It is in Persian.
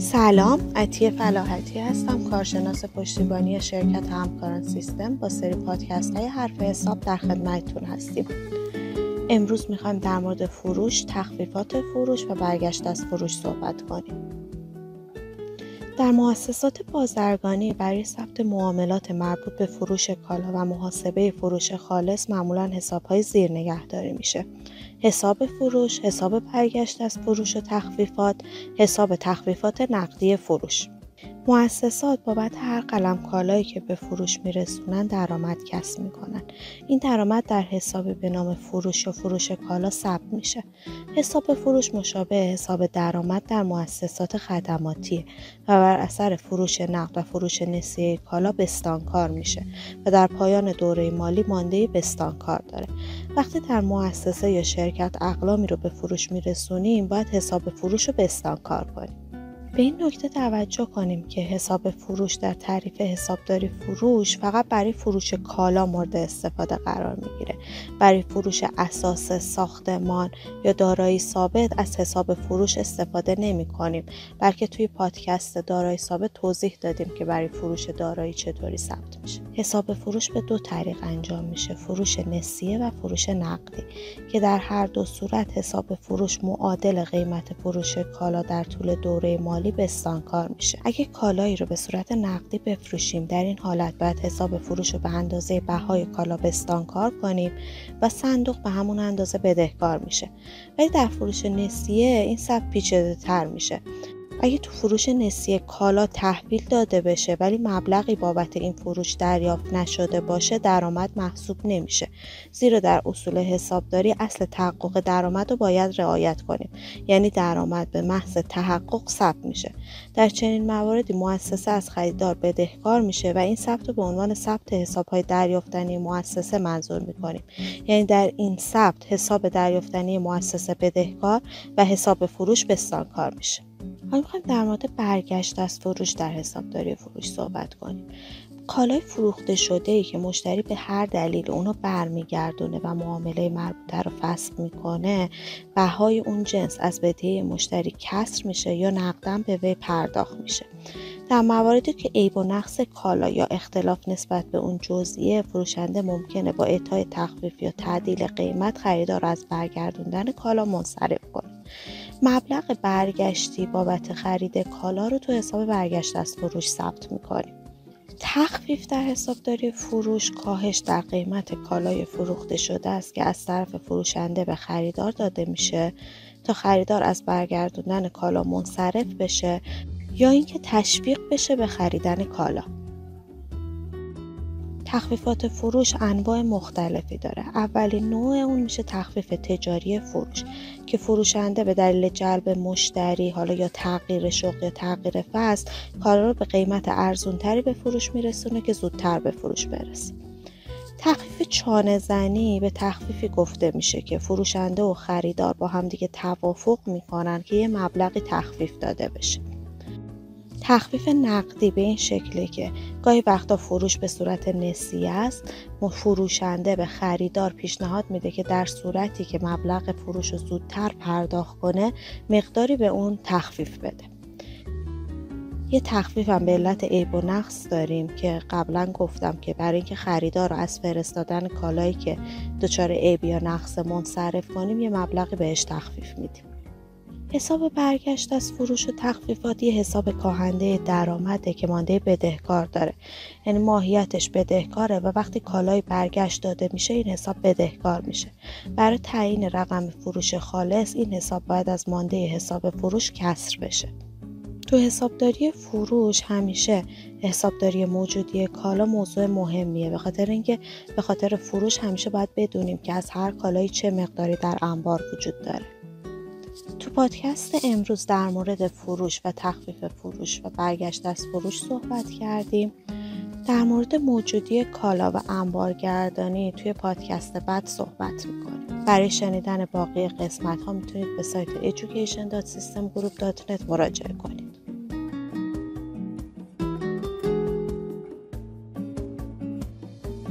سلام عطیه فلاحتی هستم کارشناس پشتیبانی شرکت همکاران سیستم با سری پادکست های حرف حساب در خدمتتون هستیم. امروز می‌خوایم در مورد فروش تخفیفات فروش و برگشت از فروش صحبت کنیم. در مؤسسات بازرگانی برای ثبت معاملات مربوط به فروش کالا و محاسبه فروش خالص معمولا حسابهای زیر نگهداری میشه. حساب فروش، حساب برگشت از فروش و تخفیفات، حساب تخفیفات نقدی فروش. مؤسسات بابت هر قلم کالایی که به فروش میرسونن درآمد کسب می‌کنن. این درآمد در حساب به نام فروش و فروش کالا ثبت میشه. حساب فروش مشابه حساب درآمد در مؤسسات خدماتیه و بر اثر فروش نقد و فروش نسیه کالا بستانکار میشه و در پایان دوره مالی مانده بستانکار داره. وقتی در مؤسسه یا شرکت اقلامی رو به فروش میرسونیم باید حساب فروش رو بستانکار کنیم. به این نکته توجه کنیم که حساب فروش در تعریف حسابداری فروش فقط برای فروش کالا مورد استفاده قرار می‌گیره. برای فروش اساس ساختمان یا دارایی ثابت از حساب فروش استفاده نمی کنیم بلکه توی پادکست دارایی ثابت توضیح دادیم که برای فروش دارایی چطوری ثبت میشه. حساب فروش به دو طریق انجام میشه فروش نسیه و فروش نقدی که در هر دو صورت حساب فروش معادل قیمت فروش کالا در طول دوره مالی مالی بستانکار میشه. اگه کالایی رو به صورت نقدی بفروشیم در این حالت باید حساب فروش رو به اندازه بهای کالا بستانکار کنیم و صندوق به همون اندازه بدهکار میشه. ولی در فروش نسیه این سب پیچیده تر میشه. اگه تو فروش نسیه کالا تحویل داده بشه ولی مبلغی بابت این فروش دریافت نشده باشه درآمد محسوب نمیشه. زیرا در اصول حسابداری اصل تحقق درآمد رو باید رعایت کنیم. یعنی درآمد به محض تحقق ثبت میشه. در چنین مواردی مؤسسه از خریدار بدهکار میشه و این ثبت رو به عنوان ثبت حسابهای دریافتنی مؤسسه منظور می‌کنیم. یعنی در این ثبت حساب دریافتنی مؤسسه بدهکار و حساب فروش بستانکار میشه. حالا می‌خوایم در مورد برگشت از فروش در حسابداری فروش صحبت کنیم. کالای فروخته شده ای که مشتری به هر دلیل اونو برمیگردونه و معامله مربوطه رو فسخ می‌کنه بهای اون جنس از بدهی مشتری کسر میشه یا نقدم به وی پرداخت میشه. در مواردی که عیب و نقص کالا یا اختلاف نسبت به اون جزئیه فروشنده ممکنه با اعطای تخفیف یا تعدیل قیمت خریدار از برگردوندن کالا منصرف کنه. مبلغ برگشتی بابت خرید کالا رو تو حساب برگشت از فروش ثبت می‌کنیم تخفیف در حسابداری فروش کاهش در قیمت کالای فروخته شده است که از طرف فروشنده به خریدار داده میشه تا خریدار از برگردوندن کالا منصرف بشه یا اینکه تشویق بشه به خریدن کالا. تخفیفات فروش انواع مختلفی داره. اولین نوع اون میشه تخفیف تجاری فروش که فروشنده به دلیل جلب مشتری حالا یا تغییر شغل یا تغییر فصل کارا رو به قیمت ارزونتری به فروش میرسونه که زودتر به فروش برسه. تخفیف چانه زنی به تخفیفی گفته میشه که فروشنده و خریدار با همدیگه توافق می‌کنن که یه مبلغی تخفیف داده بشه. تخفیف نقدی به این شکله که گاهی وقتا فروش به صورت نسیه است فروشنده به خریدار پیشنهاد میده که در صورتی که مبلغ فروش رو زودتر پرداخت کنه مقداری به اون تخفیف بده. یه تخفیف هم به علت عیب و نقص داریم که قبلا گفتم که برای اینکه خریدار رو از فرستادن کالایی که دچار عیب یا نقص منصرف کنیم یه مبلغی بهش تخفیف میدیم. حساب برگشت از فروش و تخفیفات یه حساب کاهنده درآمده که مانده بدهکار داره. یعنی ماهیتش بدهکاره و وقتی کالای برگشت داده میشه این حساب بدهکار میشه. برای تعیین رقم فروش خالص این حساب باید از مانده حساب فروش کسر بشه. تو حسابداری فروش همیشه حسابداری موجودی کالا موضوع مهمیه. به خاطر اینکه به خاطر فروش همیشه باید بدونیم که از هر کالایی چه مقداری در انبار وجود داره. تو پادکست امروز در مورد فروش و تخفیف فروش و برگشت از فروش صحبت کردیم. در مورد موجودی کالا و انبارگردانی توی پادکست بعد صحبت می‌کنیم. برای شنیدن باقی قسمت ها می‌تونید به سایت education.systemgroup.net مراجعه کنید.